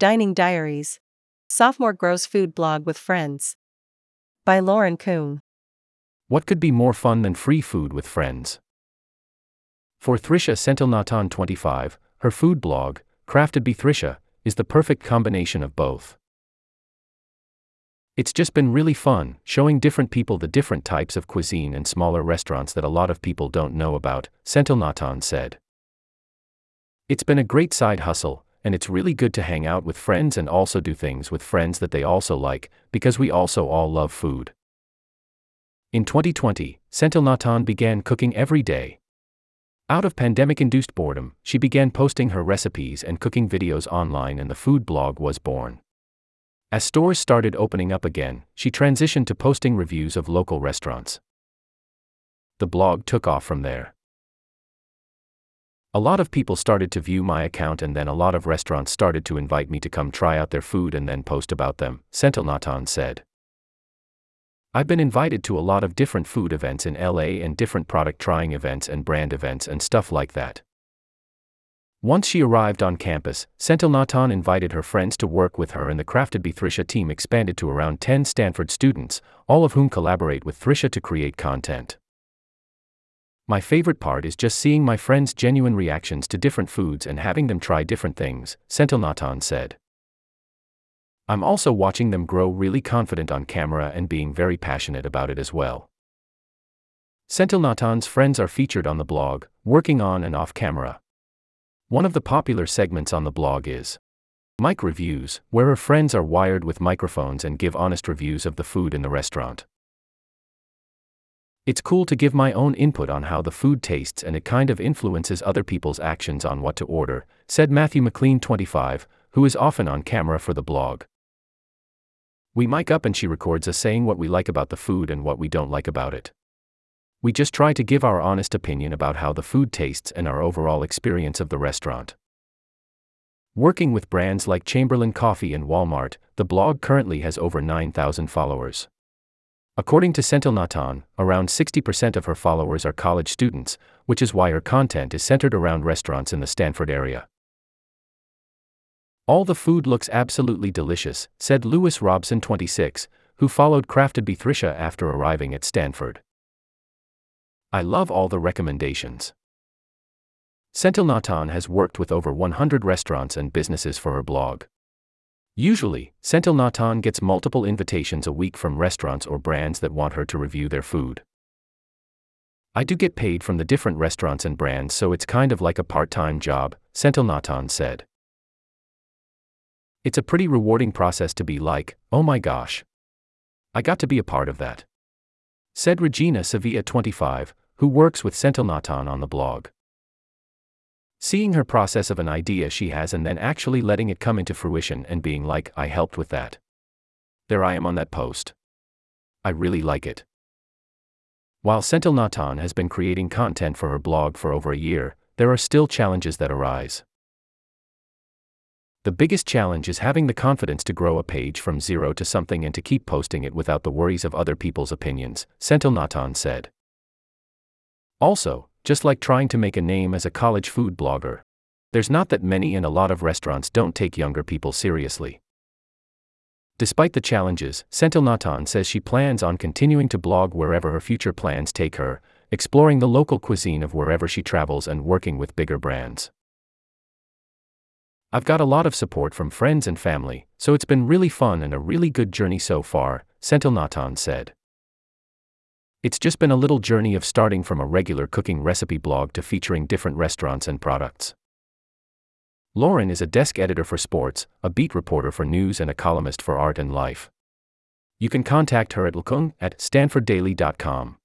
Dining Diaries. Sophomore Grows Food Blog with Friends. By Lauren Kung. What could be more fun than free food with friends? For Thrisha Senthilnathan 25, her food blog, Crafted by Thrisha, is the perfect combination of both. It's just been really fun, showing different people the different types of cuisine and smaller restaurants that a lot of people don't know about, Senthilnathan said. It's been a great side hustle, and it's really good to hang out with friends and also do things with friends that they also like, because we also all love food. In 2020, Senthilnathan began cooking every day. Out of pandemic induced boredom, she began posting her recipes and cooking videos online, and the food blog was born. As stores started opening up again, she transitioned to posting reviews of local restaurants. The blog took off from there. A lot of people started to view my account, and then a lot of restaurants started to invite me to come try out their food and then post about them, Senthilnathan said. I've been invited to a lot of different food events in LA and different product trying events and brand events and stuff like that. Once she arrived on campus, Senthilnathan invited her friends to work with her and the Crafted by Thrisha team expanded to around 10 Stanford students, all of whom collaborate with Thrisha to create content. My favorite part is just seeing my friends' genuine reactions to different foods and having them try different things, Senthilnathan said. I'm also watching them grow really confident on camera and being very passionate about it as well. Senthilnathan's friends are featured on the blog, working on and off camera. One of the popular segments on the blog is Mic Reviews, where her friends are wired with microphones and give honest reviews of the food in the restaurant. It's cool to give my own input on how the food tastes and it kind of influences other people's actions on what to order, said Matthew McLean 25, who is often on camera for the blog. We mic up and she records us saying what we like about the food and what we don't like about it. We just try to give our honest opinion about how the food tastes and our overall experience of the restaurant. Working with brands like Chamberlain Coffee and Walmart, the blog currently has over 9,000 followers. According to Senthilnathan, around 60% of her followers are college students, which is why her content is centered around restaurants in the Stanford area. All the food looks absolutely delicious, said Lewis Robson 26, who followed Crafted by Thrisha after arriving at Stanford. I love all the recommendations. Senthilnathan has worked with over 100 restaurants and businesses for her blog. Usually, Senthilnathan gets multiple invitations a week from restaurants or brands that want her to review their food. I do get paid from the different restaurants and brands, so it's kind of like a part time job, Senthilnathan said. It's a pretty rewarding process to be like, oh my gosh. I got to be a part of that. Said Regina Sevilla 25, who works with Senthilnathan on the blog. Seeing her process of an idea she has and then actually letting it come into fruition and being like, I helped with that. There I am on that post. I really like it. While Senthilnathan has been creating content for her blog for over a year, there are still challenges that arise. The biggest challenge is having the confidence to grow a page from zero to something and to keep posting it without the worries of other people's opinions, Senthilnathan said. Also, just like trying to make a name as a college food blogger. There's not that many, and a lot of restaurants don't take younger people seriously. Despite the challenges, Senthilnathan says she plans on continuing to blog wherever her future plans take her, exploring the local cuisine of wherever she travels and working with bigger brands. I've got a lot of support from friends and family, so it's been really fun and a really good journey so far, Senthilnathan said. It's just been a little journey of starting from a regular cooking recipe blog to featuring different restaurants and products. Lauren is a desk editor for sports, a beat reporter for news, and a columnist for art and life. You can contact her at lkung at stanforddaily.com.